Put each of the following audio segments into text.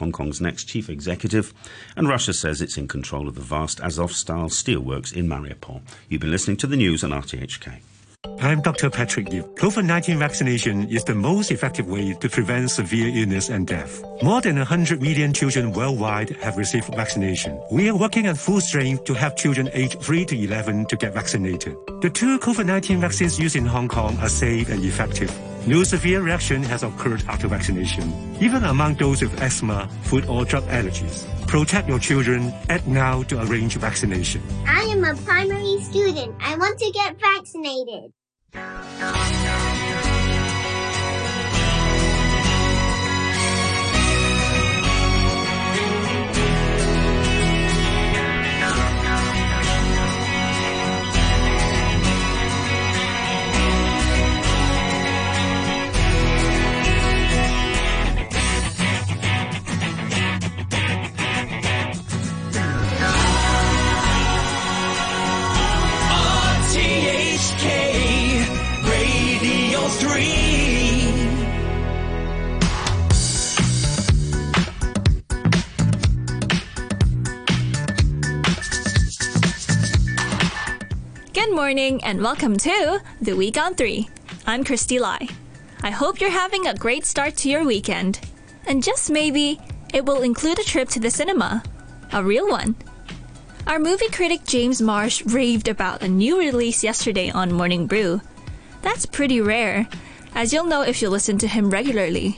Hong Kong's next chief executive, and Russia says it's in control of the vast Azovstal steelworks in Mariupol. You've been listening to the news on RTHK. I'm Dr. Patrick Yip. COVID 19 vaccination is the most effective way to prevent severe illness and death. More than 100 million children worldwide have received vaccination. We are working at full strength to help children aged 3 to 11 to get vaccinated. The two COVID 19 vaccines used in Hong Kong are safe and effective. No severe reaction has occurred after vaccination, even among those with asthma, food or drug allergies. Protect your children. Act now to arrange vaccination. I am a primary student. I want to get vaccinated. Morning and welcome to The Week on 3. I'm Christy Lai. I hope you're having a great start to your weekend. And just maybe, it will include a trip to the cinema. A real one. Our movie critic James Marsh raved about a new release yesterday on Morning Brew. That's pretty rare, as you'll know if you listen to him regularly.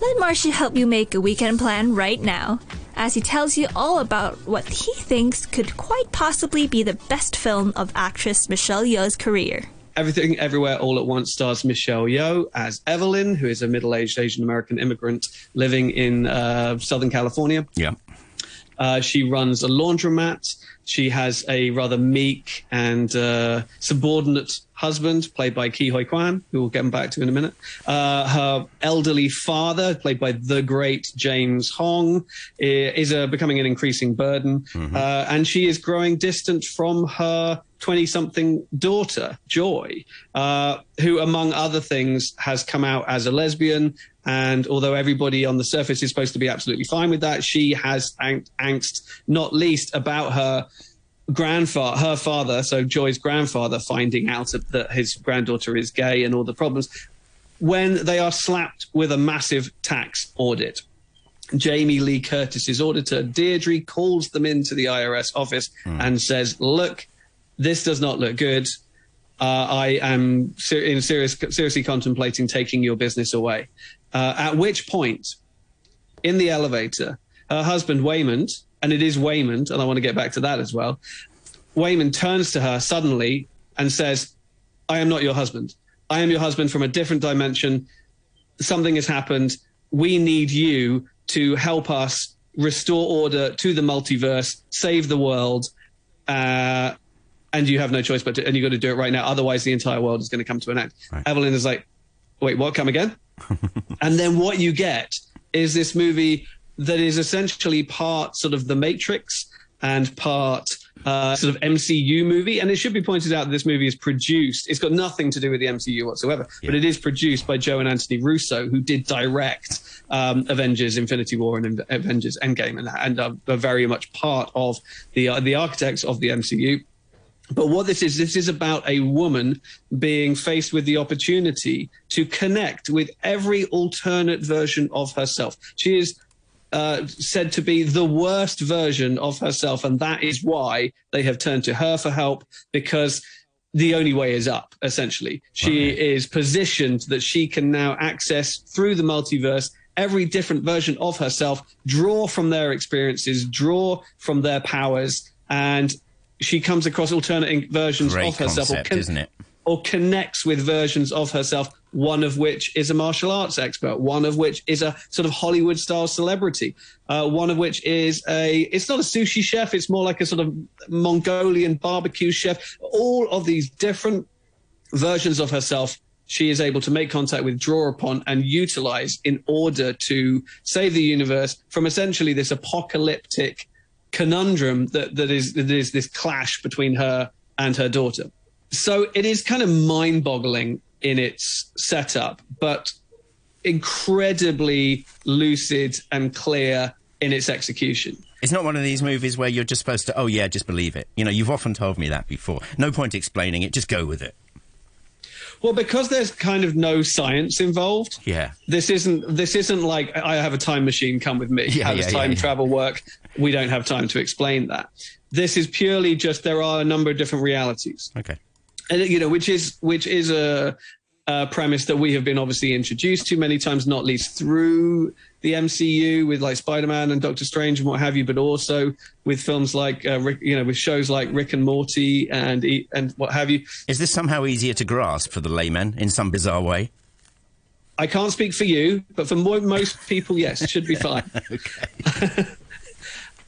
Let Marshy help you make a weekend plan right now, as he tells you all about what he thinks could quite possibly be the best film of actress Michelle Yeoh's career. Everything Everywhere All at Once stars Michelle Yeoh as Evelyn, who is a middle aged Asian American immigrant living in uh, Southern California. Yeah. Uh, she runs a laundromat. She has a rather meek and uh, subordinate husband, played by Ke Huy Quan, who we'll get back to in a minute. Uh, her elderly father, played by the great James Hong, is uh, becoming an increasing burden. Uh, and she is growing distant from her 20 something daughter, Joy, uh, who, among other things, has come out as a lesbian. And although everybody on the surface is supposed to be absolutely fine with that, she has ang- angst, not least about her grandfather, her father, so Joy's grandfather, finding out that his granddaughter is gay and all the problems when they are slapped with a massive tax audit. Jamie Lee Curtis's auditor, Deirdre, calls them into the IRS office and says, Look, this does not look good. Uh, I am ser- in serious, seriously contemplating taking your business away. Uh, at which point, in the elevator, her husband, Waymond, and it is Waymond, and I want to get back to that as well. Waymond turns to her suddenly and says, I am not your husband. I am your husband from a different dimension. Something has happened. We need you to help us restore order to the multiverse, save the world. Uh, and you have no choice but to, and you've got to do it right now. Otherwise, the entire world is going to come to an end. Evelyn is like, wait, what? Come again? and then what you get is this movie that is essentially part sort of The Matrix and part uh, sort of MCU movie. And it should be pointed out that this movie is produced. It's got nothing to do with the MCU whatsoever, but it is produced by Joe and Anthony Russo, who did direct um, Avengers: Infinity War and Avengers: Endgame, and, and are, are very much part of the uh, the architects of the MCU. But what this is, this is about a woman being faced with the opportunity to connect with every alternate version of herself. She is uh, said to be the worst version of herself, and that is why they have turned to her for help because the only way is up, essentially. She is positioned that she can now access through the multiverse every different version of herself, draw from their experiences, draw from their powers, and she comes across alternate versions Great of herself concept, con- isn't it? or connects with versions of herself, one of which is a martial arts expert, one of which is a sort of Hollywood style celebrity, uh, one of which is a, it's not a sushi chef, it's more like a sort of Mongolian barbecue chef. All of these different versions of herself she is able to make contact with, draw upon, and utilize in order to save the universe from essentially this apocalyptic conundrum that, that is that is this clash between her and her daughter. So it is kind of mind-boggling in its setup, but incredibly lucid and clear in its execution. It's not one of these movies where you're just supposed to, oh yeah, just believe it. You know, you've often told me that before. No point explaining it, just go with it. Well, because there's kind of no science involved. Yeah. This isn't this isn't like I have a time machine, come with me. Yeah, How does yeah, time yeah. travel work? We don't have time to explain that. This is purely just there are a number of different realities. Okay. and you know which is which is a, a premise that we have been obviously introduced to many times not least through the MCU with like Spider-Man and Doctor Strange and what have you but also with films like uh, Rick, you know with shows like Rick and Morty and E- and what have you Is this somehow easier to grasp for the layman in some bizarre way? I can't speak for you but for mo- most people yes it should be fine Okay.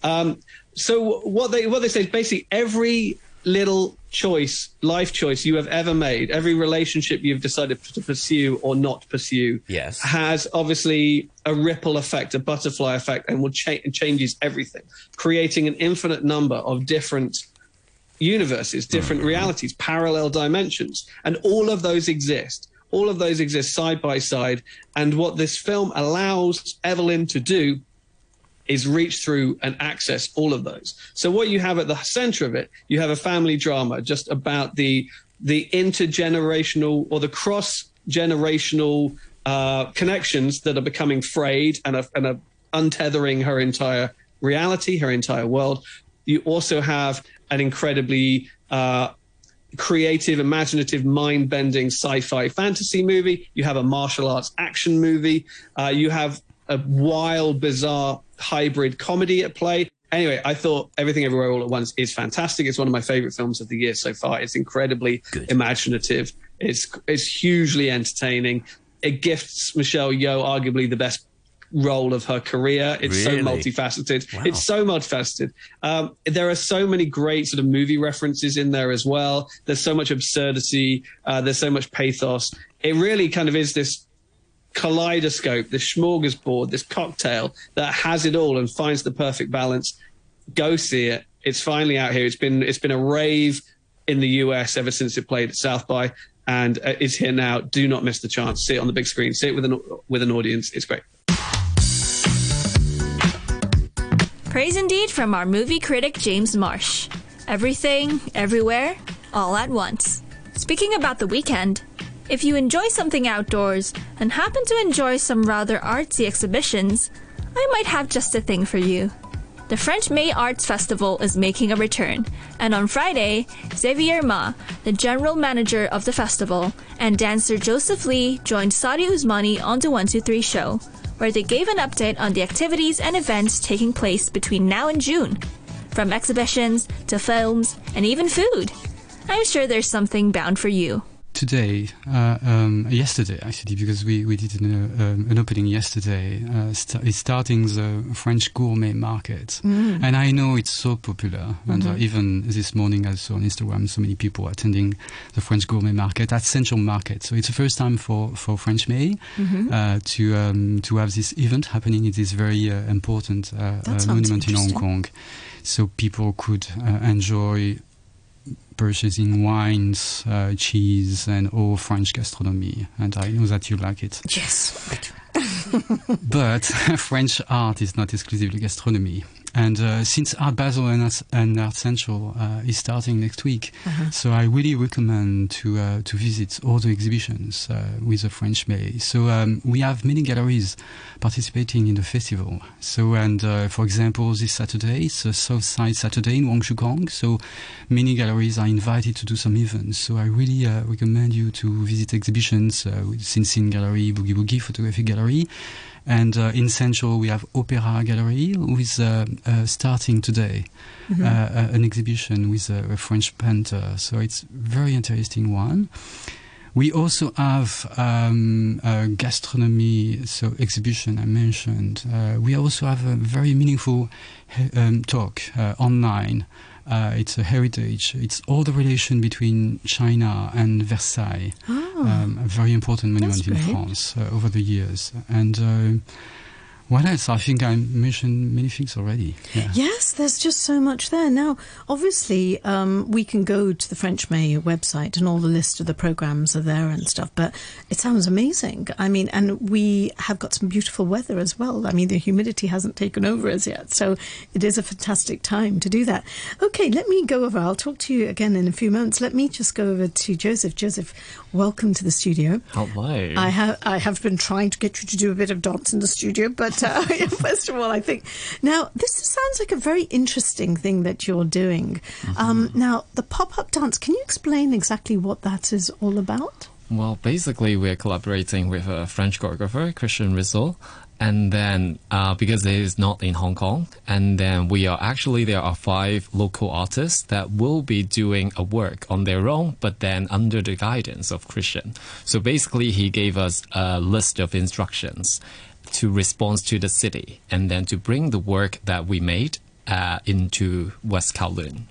Um, so what they what they say is basically every little choice, life choice you have ever made, every relationship you've decided to pursue or not pursue, Yes. has obviously a ripple effect, a butterfly effect, and will cha- and changes everything, creating an infinite number of different universes, different mm-hmm. realities, parallel dimensions, and all of those exist. All of those exist side by side, and what this film allows Evelyn to do is reach through and access all of those. So what you have at the center of it, you have a family drama just about the the intergenerational or the cross generational uh, connections that are becoming frayed and are, and are untethering her entire reality, her entire world. You also have an incredibly uh, creative, imaginative, mind bending sci fi fantasy movie. You have a martial arts action movie. Uh, you have a wild, bizarre hybrid comedy at play. Anyway, I thought Everything Everywhere All at Once is fantastic. It's one of my favorite films of the year so far. It's incredibly Good. imaginative. It's it's hugely entertaining. It gifts Michelle Yeoh arguably the best role of her career. It's Really? so multifaceted. Wow. It's so multifaceted. Um, there are so many great sort of movie references in there as well. There's so much absurdity. Uh, there's so much pathos. It really kind of is this kaleidoscope, this smorgasbord, this cocktail that has it all and finds the perfect balance. Go see it. It's finally out here. It's been it's been a rave in the US ever since it played at South by, and uh, it's here now. Do not miss the chance. See it on the big screen. See it with an with an audience. It's great. Praise indeed from our movie critic James Marsh. Everything, everywhere, all at once. Speaking about the weekend, if you enjoy something outdoors and happen to enjoy some rather artsy exhibitions, I might have just a thing for you. The French May Arts Festival is making a return, and on Friday, Xavier Ma, the general manager of the festival, and dancer Joseph Lee joined Saudi Usmani on the 123 show, where they gave an update on the activities and events taking place between now and June, from exhibitions to films and even food. I'm sure there's something bound for you. Today, uh, um, yesterday actually, because we, we did an, uh, um, an opening yesterday. Uh, st- it's starting the French gourmet market, and I know it's so popular. And uh, even this morning, I saw on Instagram so many people attending the French gourmet market at Central Market. So it's the first time for for French May uh, to um, to have this event happening in this very uh, important monument in Hong. Kong. So people could uh, enjoy purchasing wines, uh, cheese, and all French gastronomy. And I know that you like it. Yes. I do. But French art is not exclusively gastronomy. And uh, since Art Basel and, and Art Central uh, is starting next week, so I really recommend to uh, to visit all the exhibitions uh, with the French May. So um, we have many galleries participating in the festival. So and uh, for example, this Saturday it's a South Side Saturday in Wong Shu So many galleries are invited to do some events. So I really uh, recommend you to visit exhibitions uh, with Sin Sin Gallery, Boogie Woogie Photography Gallery. And uh, in Central, we have Opera Gallery, who is uh, uh, starting today uh, uh, an exhibition with a, a French painter. So it's very interesting one. We also have um, a gastronomy so exhibition I mentioned. Uh, we also have a very meaningful um, talk uh, online. Uh, it's a heritage. It's all the relation between China and Versailles, um, a very important monument in great. France uh, over the years. And uh, What else? I think I mentioned many things already. Yeah. Yes, there's just so much there. Now, obviously, um, we can go to the French May website and all the list of the programs are there and stuff, but it sounds amazing. I mean, and we have got some beautiful weather as well. I mean, the humidity hasn't taken over as yet, so it is a fantastic time to do that. Okay, let me go over. I'll talk to you again in a few moments. Let me just go over to Joseph. Joseph, welcome to the studio. Hello. I have I have been trying to get you to do a bit of dance in the studio, but uh, first of all, I think now this sounds like a very interesting thing that you're doing. Um, now, the pop up dance. Can you explain exactly what that is all about? Well, basically, we're collaborating with a French choreographer, Christian Rizzo. And then, uh, because it is not in Hong Kong, and then we are actually, there are five local artists that will be doing a work on their own, but then under the guidance of Christian. So basically, he gave us a list of instructions to respond to the city, and then to bring the work that we made uh, into West Kowloon.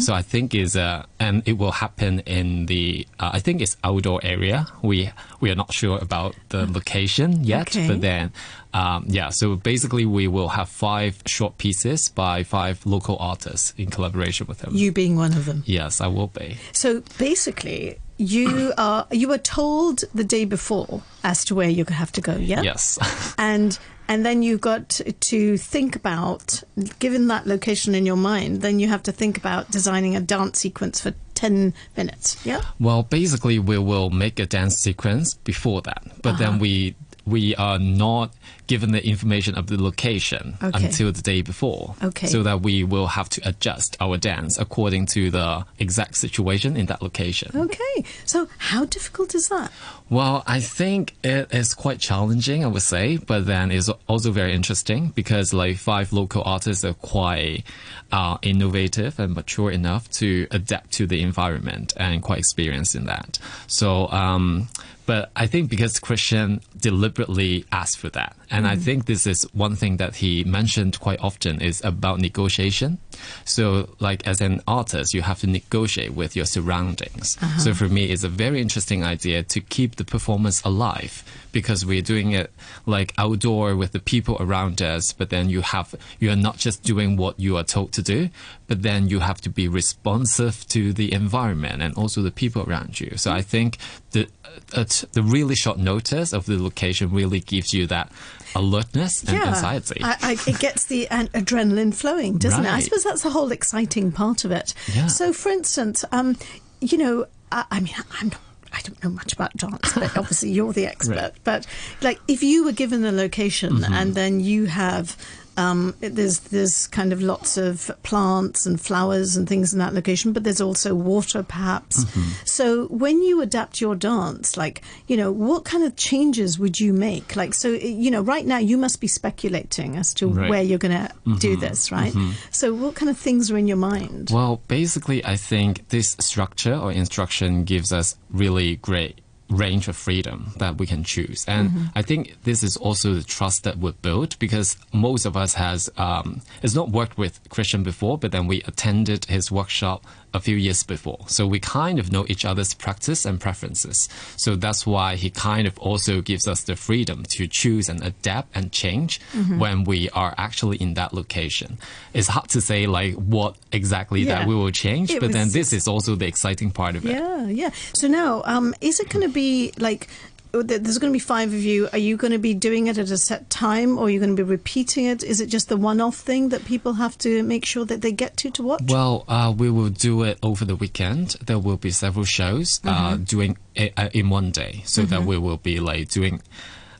So I think is uh, and it will happen in the uh, I think it's outdoor area. We we are not sure about the location yet, Okay. but then um, yeah. So basically, we will have five short pieces by five local artists in collaboration with them. You being one of them. yes, I will be. So basically, you are you were told the day before as to where you have to go. Yeah. Yes. And and then you got to think about given that location in your mind. Then you have to think about designing a dance sequence for ten minutes. Yeah. Well, basically, we will make a dance sequence before that, but Uh-huh. then we we are not given the information of the location Okay. until the day before. Okay. So that we will have to adjust our dance according to the exact situation in that location. Okay. So how difficult is that? Well, I think it is quite challenging, I would say, but then it's also very interesting because like five local artists are quite uh, innovative and mature enough to adapt to the environment and quite experienced in that. So, um, but I think because Christian deliberately asked for that, and I think this is one thing that he mentioned quite often is about negotiation. So, like as an artist, you have to negotiate with your surroundings. So for me, it's a very interesting idea to keep the performance alive because we're doing it like outdoor with the people around us. But then you have you are not just doing what you are told to do, but then you have to be responsive to the environment and also the people around you. So I think the uh, the really short notice of the location really gives you that alertness and anxiety. I, I, it gets the adrenaline flowing, doesn't it? I suppose that's the whole exciting part of it. Yeah. So, for instance, um, you know, I, I mean, I'm not. I don't know much about dance, but obviously you're the expert. Right. But like, if you were given a location Mm-hmm. and then you have, um, there's there's kind of lots of plants and flowers and things in that location, but there's also water, perhaps. Mm-hmm. So when you adapt your dance, like you know, what kind of changes would you make? Like, so you know, right now you must be speculating as to Right. Mm-hmm. where you're going to do this, right? So what kind of things are in your mind? Well, basically, I think this structure or instruction gives us really great range of freedom that we can choose. And i think this is also the trust that we built because most of us has um has not worked with christian before but then we attended his workshop a few years before so we kind of know each other's practice and preferences so that's why he kind of also gives us the freedom to choose and adapt and change when we are actually in that location it's hard to say like what exactly Yeah. that we will change It but then this is also the exciting part of it Yeah, yeah. So now, um, is it going to be like? Oh, th- There's going to be five of you. Are you going to be doing it at a set time, or are you going to be repeating it? Is it just the one-off thing that people have to make sure that they get to to watch? Well, uh, we will do it over the weekend. There will be several shows uh, Mm-hmm. doing it uh, in one day, so that we will be like doing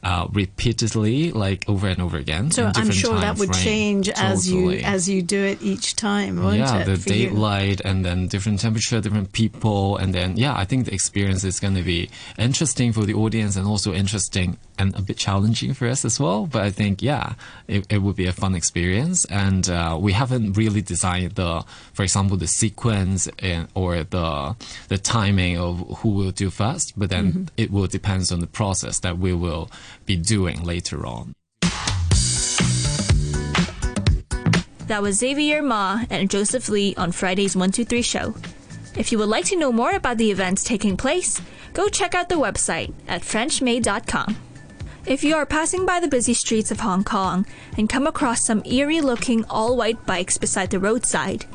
uh, repeatedly, like over and over again. so I'm sure that would frame. change as you as you do it each time, won't yeah, it? the for you? daylight and then different temperature, different people, and then yeah, I think the experience is going to be interesting for the audience and also interesting and a bit challenging for us as well. But I think yeah, it, it would be a fun experience, and uh, we haven't really designed the, for example, the sequence and, or the the timing of who will do first, but then Mm-hmm. it will depends on the process that we will be doing later on. That was Xavier Ma and Joseph Lee on Friday's 123 show. If you would like to know more about the events taking place, go check out the website at FrenchMay.com. If you are passing by the busy streets of Hong Kong and come across some eerie looking all white bikes beside the roadside,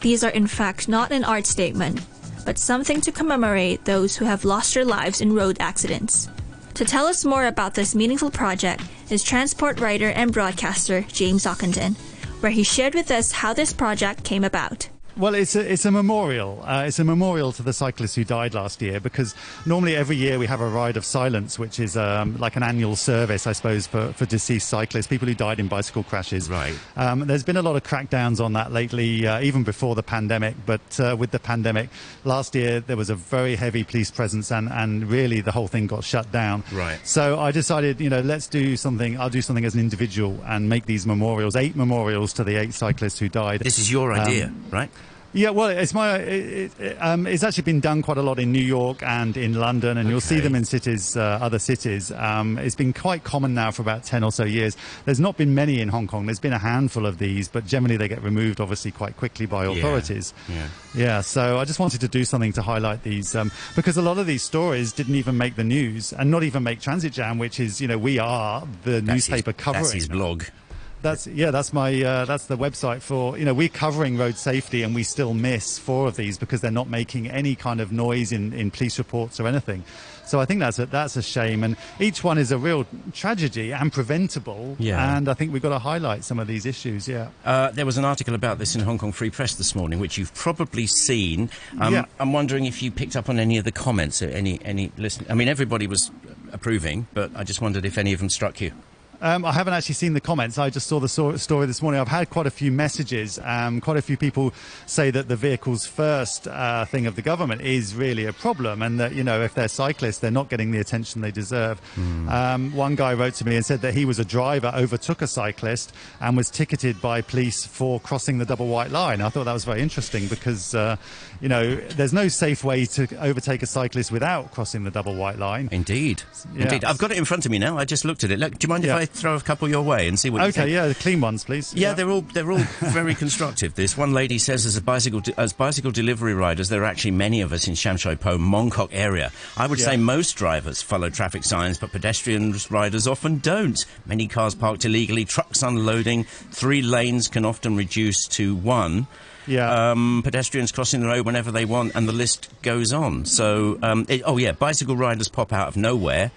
these are in fact not an art statement, but something to commemorate those who have lost their lives in road accidents. To tell us more about this meaningful project is transport writer and broadcaster James Ockenden, where he shared with us how this project came about. Well, it's a, it's a memorial. Uh, it's a memorial to the cyclists who died last year because normally every year we have a ride of silence, which is um, like an annual service, I suppose, for, for deceased cyclists, people who died in bicycle crashes. Right. Um, there's been a lot of crackdowns on that lately, uh, even before the pandemic. But uh, with the pandemic, last year there was a very heavy police presence and, and really the whole thing got shut down. Right. So I decided, you know, let's do something. I'll do something as an individual and make these memorials, eight memorials to the eight cyclists who died. This is your Um, idea, right? Yeah, well, it's my. It, it, um, it's actually been done quite a lot in New York and in London, and you'll see them in cities, uh, other cities. Um, it's been quite common now for about ten or so years. There's not been many in Hong Kong. There's been a handful of these, but generally they get removed, obviously, quite quickly by authorities. yeah. Yeah, so I just wanted to do something to highlight these um, because a lot of these stories didn't even make the news, and not even make Transit Jam, which is, you know, we are the That's newspaper his, covering. That's his blog. That's yeah. That's my uh, that's the website for you know we're covering road safety and we still miss four of these because they're not making any kind of noise in, in police reports or anything. So I think that's a, that's a shame. And each one is a real tragedy and preventable. Yeah. And I think we've got to highlight some of these issues. Yeah. Uh, there was an article about this in Hong Kong Free Press this morning, which you've probably seen. Um, Yeah. I'm wondering if you picked up on any of the comments, or any any listen. I mean, everybody was approving, but I just wondered if any of them struck you. Um, I haven't actually seen the comments. I just saw the story this morning. I've had quite a few messages. Um, quite a few people say that the vehicles first uh, thing of the government is really a problem, and that you know if they're cyclists, they're not getting the attention they deserve. Um, one guy wrote to me and said that he was a driver, overtook a cyclist, and was ticketed by police for crossing the double white line. I thought that was very interesting because uh, you know there's no safe way to overtake a cyclist without crossing the double white line. Indeed, Yeah. indeed. I've got it in front of me now. I just looked at it. Look, do you mind Yeah. if I throw a couple your way and see what you think? Okay, yeah, the clean ones, please. Yeah, they're all they're all very constructive. This one lady says, as a bicycle de- as bicycle delivery riders, there are actually many of us in Sham Shui Po, Mongkok area. I would Yeah. say most drivers follow traffic signs, but pedestrian riders often don't. Many cars parked illegally, trucks unloading. Three lanes can often reduce to one. Yeah. Um, pedestrians crossing the road whenever they want, and the list goes on. So, um, it, oh yeah, bicycle riders pop out of nowhere.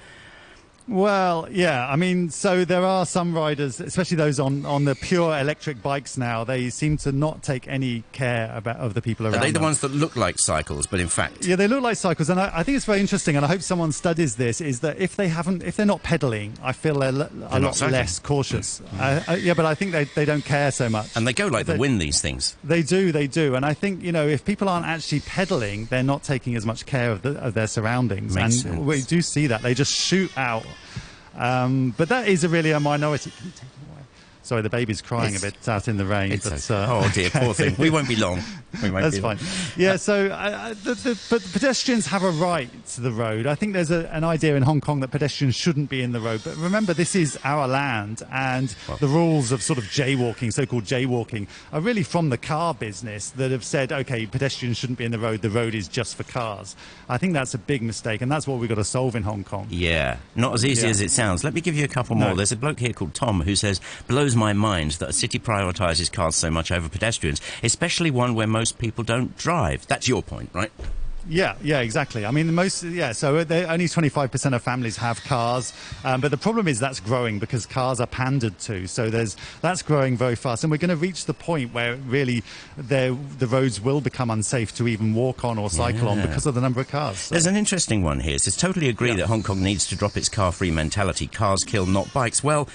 Well, yeah. I mean, so there are some riders, especially those on, on the pure electric bikes now. They seem to not take any care about of the people around. Are they the them. ones that look like cycles, but in fact, Yeah, they look like cycles, and I, I think it's very interesting. And I hope someone studies this. Is that if they haven't, if they're not pedaling, I feel they're l- a not lot cycling. less cautious. Uh, uh, yeah, but I think they, they don't care so much. and they go like the They- wind. These things. They do, they do, and I think you know if people aren't actually pedaling, they're not taking as much care of, the, of their surroundings, Makes and sense. we do see that they just shoot out. Um, but that is a really a minority. Sorry, the baby's crying It's- a bit out in the rain. But, okay. uh, oh dear, poor thing. We won't be long. We won't That's be long. fine. Yeah, so uh, the, the, but pedestrians have a right to the road. I think there's a, an idea in Hong Kong that pedestrians shouldn't be in the road. But remember, this is our land, and the rules of sort of jaywalking, so-called jaywalking, are really from the car business that have said, okay, pedestrians shouldn't be in the road. The road is just for cars. I think that's a big mistake, and that's what we've got to solve in Hong Kong. Yeah, not as easy Yeah. as it sounds. Let me give you a couple more. No. There's a bloke here called Tom who says, blows my mind that a city prioritises cars so much over pedestrians, especially one where most people don't drive. That's your point, right? Yeah, yeah, exactly. I mean, most, yeah, so only 25% of families have cars, um, but the problem is that's growing because cars are pandered to. So there's, that's growing very fast. And we're going to reach the point where really the roads will become unsafe to even walk on or cycle on because of the number of cars. So- There's an interesting one here. It says, totally agree that Hong Kong needs to drop its car-free mentality. Cars kill, not bikes. Well,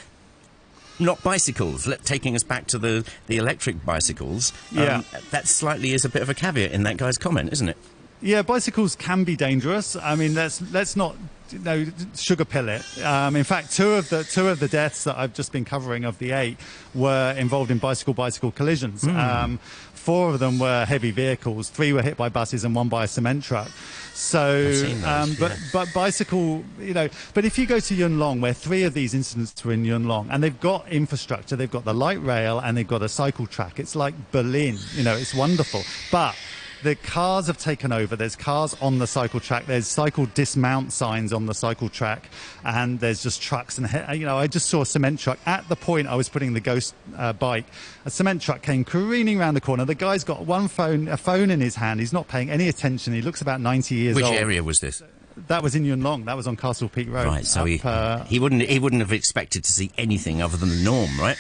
not bicycles. Let, taking us back to the, the electric bicycles. um, Yeah. that slightly is a bit of a caveat in that guy's comment, isn't it? Yeah, bicycles can be dangerous. I mean, let's let's not you know, sugar pill it. Um, in fact, two of the two of the deaths that I've just been covering of the eight were involved in bicycle bicycle collisions. Um, four of them were heavy vehicles. Three were hit by buses and one by a cement truck. So, those, um, but yeah. but bicycle, you know, but if you go to Yuen Long, where three of these incidents were in Yuen Long, and they've got infrastructure, they've got the light rail, and they've got a cycle track. It's like Berlin, you know, it's wonderful. But the cars have taken over. There's cars on the cycle track. There's cycle dismount signs on the cycle track, and there's just trucks. And you know, I just saw a cement truck at the point I was putting the ghost uh, bike. A cement truck came careening around the corner. The guy's got one phone, a phone in his hand. He's not paying any attention. He looks about 90 years Which old. Which area was this? That was in Yuen Long. That was on Castle Peak Road. Right, so up, he uh, he wouldn't he wouldn't have expected to see anything other than the norm, right?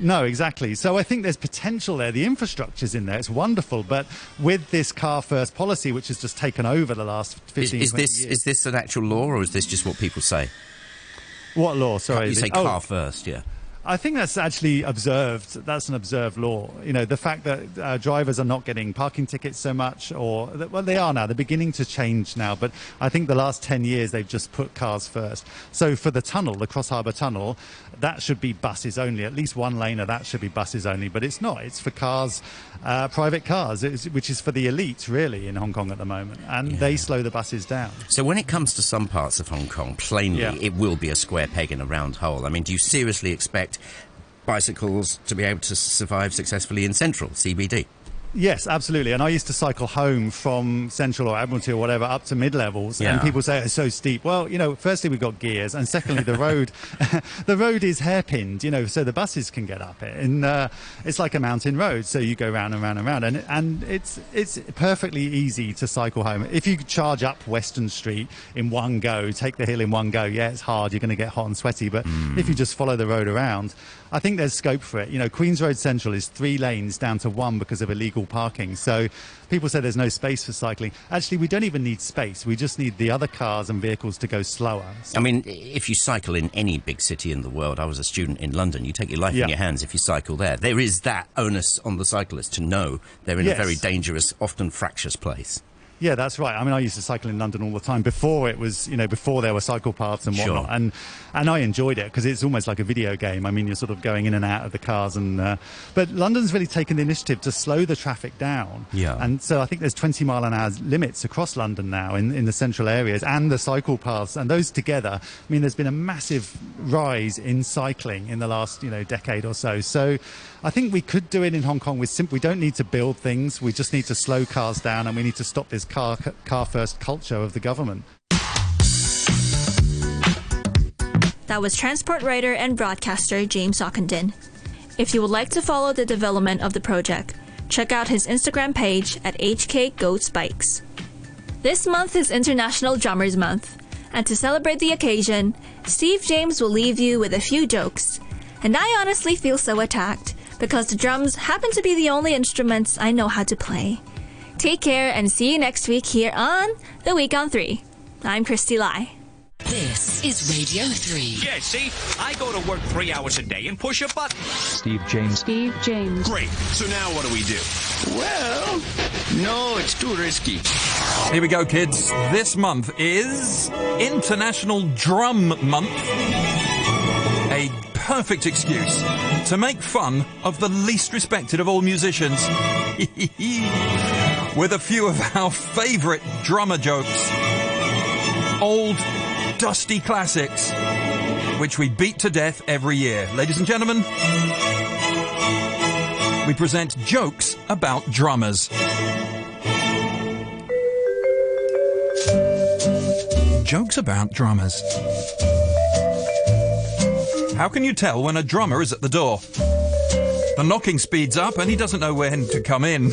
No, exactly. So I think there's potential there. The infrastructure's in there. It's wonderful. But with this car first policy, which has just taken over the last 15 Is, is 20 this years. is this an actual law or is this just what people say? What law? Sorry. you say oh, car first, yeah. I think that's actually observed. That's an observed law. You know, the fact that uh, drivers are not getting parking tickets so much, or well, they are now. They're beginning to change now. But I think the last ten years they've just put cars first. So for the tunnel, the Cross Harbour Tunnel, that should be buses only. At least one lane of that should be buses only. But it's not. It's for cars, uh, private cars, which is for the elite really in Hong Kong at the moment, and they slow the buses down. So when it comes to some parts of Hong Kong, plainly Yeah. it will be a square peg in a round hole. I mean, do you seriously expect bicycles to be able to survive successfully in central CBD? Yes, absolutely. And I used to cycle home from Central or Admiralty or whatever up to mid levels, Yeah. and people say it's so steep. Well, you know, firstly we've got gears, and secondly the road, the road is hairpinned, you know, so the buses can get up it, and uh, it's like a mountain road, so you go round and round and round, and and it's it's perfectly easy to cycle home if you charge up Western Street in one go, take the hill in one go. Yeah, it's hard, you're going to get hot and sweaty, but if you just follow the road around. I think there's scope for it. You know, Queens Road Central is three lanes down to one because of illegal parking. So people say there's no space for cycling. Actually, we don't even need space. We just need the other cars and vehicles to go slower. I mean, if you cycle in any big city in the world, I was a student in London, you take your life Yeah. in your hands if you cycle there. There is that onus on the cyclist to know they're in Yes. a very dangerous, often fractious place. Yeah, that's right. I mean, I used to cycle in London all the time before it was, you know, before there were cycle paths and Sure. whatnot. And and I enjoyed it because it's almost like a video game. I mean, you're sort of going in and out of the cars, and uh, but London's really taken the initiative to slow the traffic down. Yeah. And so I think there's 20 mile an hour limits across London now in, in the central areas and the cycle paths, and those together. I mean, there's been a massive rise in cycling in the last, you know, decade or so. So I think we could do it in Hong Kong. We don't need to build things. We just need to slow cars down, and we need to stop this car car first culture of the government. That was transport writer and broadcaster James Ockenden. If you would like to follow the development of the project, check out his Instagram page at HK Ghost Bikes. This month is International Drummers Month, and to celebrate the occasion, Steve James will leave you with a few jokes. And I honestly feel so attacked because the drums happen to be the only instruments I know how to play. Take care and see you next week here on The Week on 3. I'm Christy Lai. This is Radio 3. Yeah, see, I go to work three hours a day and push a button. Steve James. Steve James. Great. So now what do we do? Well, no, it's too risky. Here we go, kids. This month is International Drum Month. Perfect excuse to make fun of the least respected of all musicians. With a few of our favourite drummer jokes. Old, dusty classics, which we beat to death every year. Ladies and gentlemen, we present jokes about drummers. Jokes about drummers. How can you tell when a drummer is at the door? The knocking speeds up and he doesn't know when to come in. I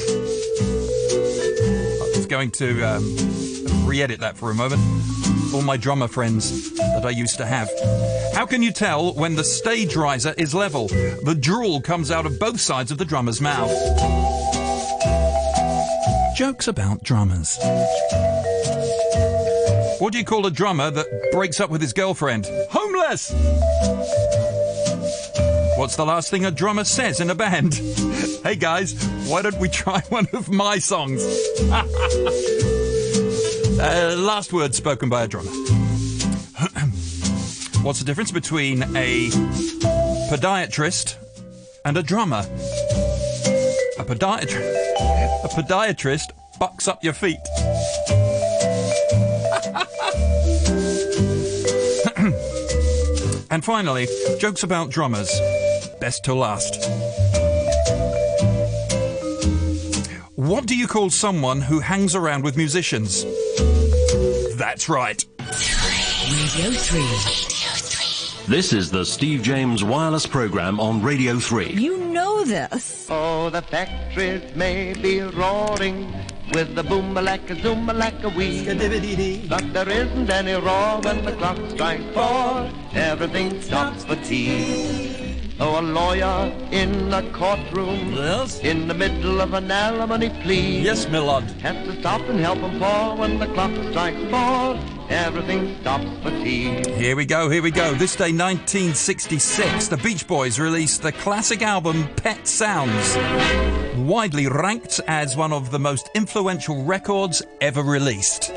was going to um, re edit that for a moment. All my drummer friends that I used to have. How can you tell when the stage riser is level? The drool comes out of both sides of the drummer's mouth. Jokes about drummers. What do you call a drummer that breaks up with his girlfriend? Homeless! What's the last thing a drummer says in a band? Hey guys, why don't we try one of my songs? uh, last word spoken by a drummer. What's the difference between a podiatrist and a drummer? A podiatrist, a podiatrist bucks up your feet. and finally, jokes about drummers. Best to last. What do you call someone who hangs around with musicians? That's right. Radio 3. This is the Steve James Wireless Program on Radio 3. You know this. Oh, the factories may be roaring with the boom a like a zoom a like a wee. But there isn't any roar when the clock strikes four. Everything stops for tea. Oh, a lawyer in a courtroom. Yes? In the middle of an alimony plea. Yes, my lord. Has to stop and help him for when the clock strikes four. Everything stops for tea. Here we go, here we go. This day, 1966, the Beach Boys released the classic album Pet Sounds, widely ranked as one of the most influential records ever released.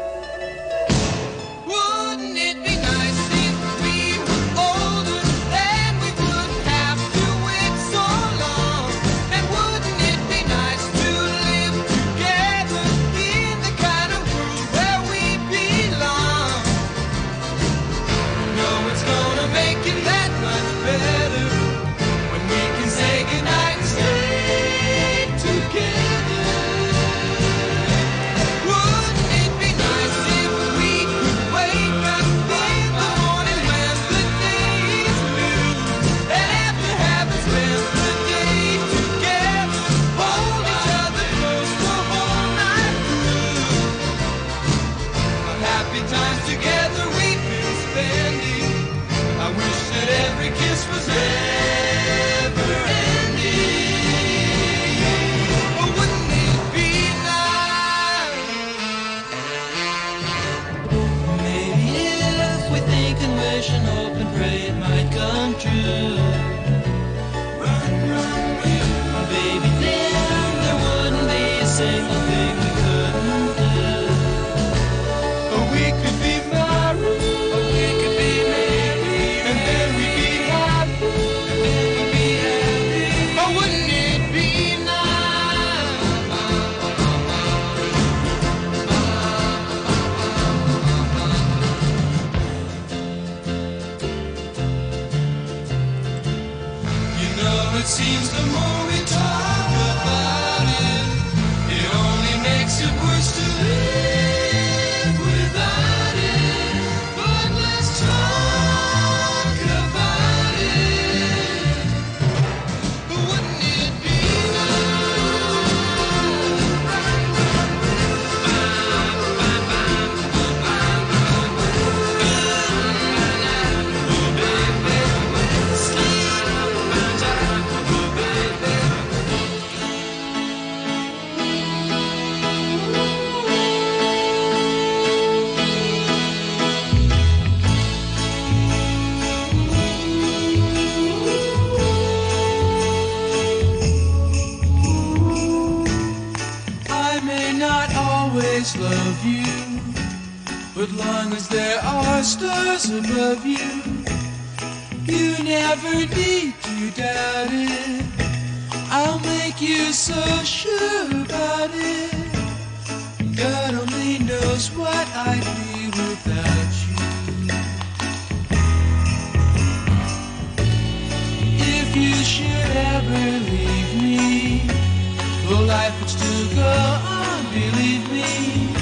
Life would still go on, believe me.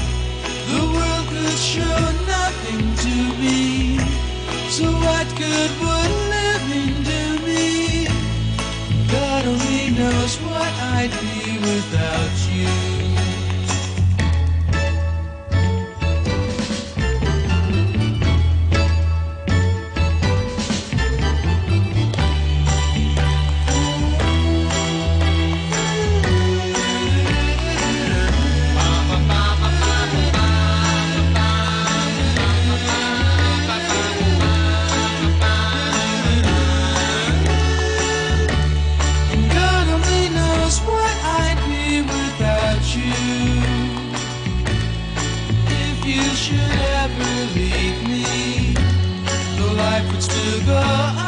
The world could show nothing to me. So what good would should ever leave me, the life would still go on.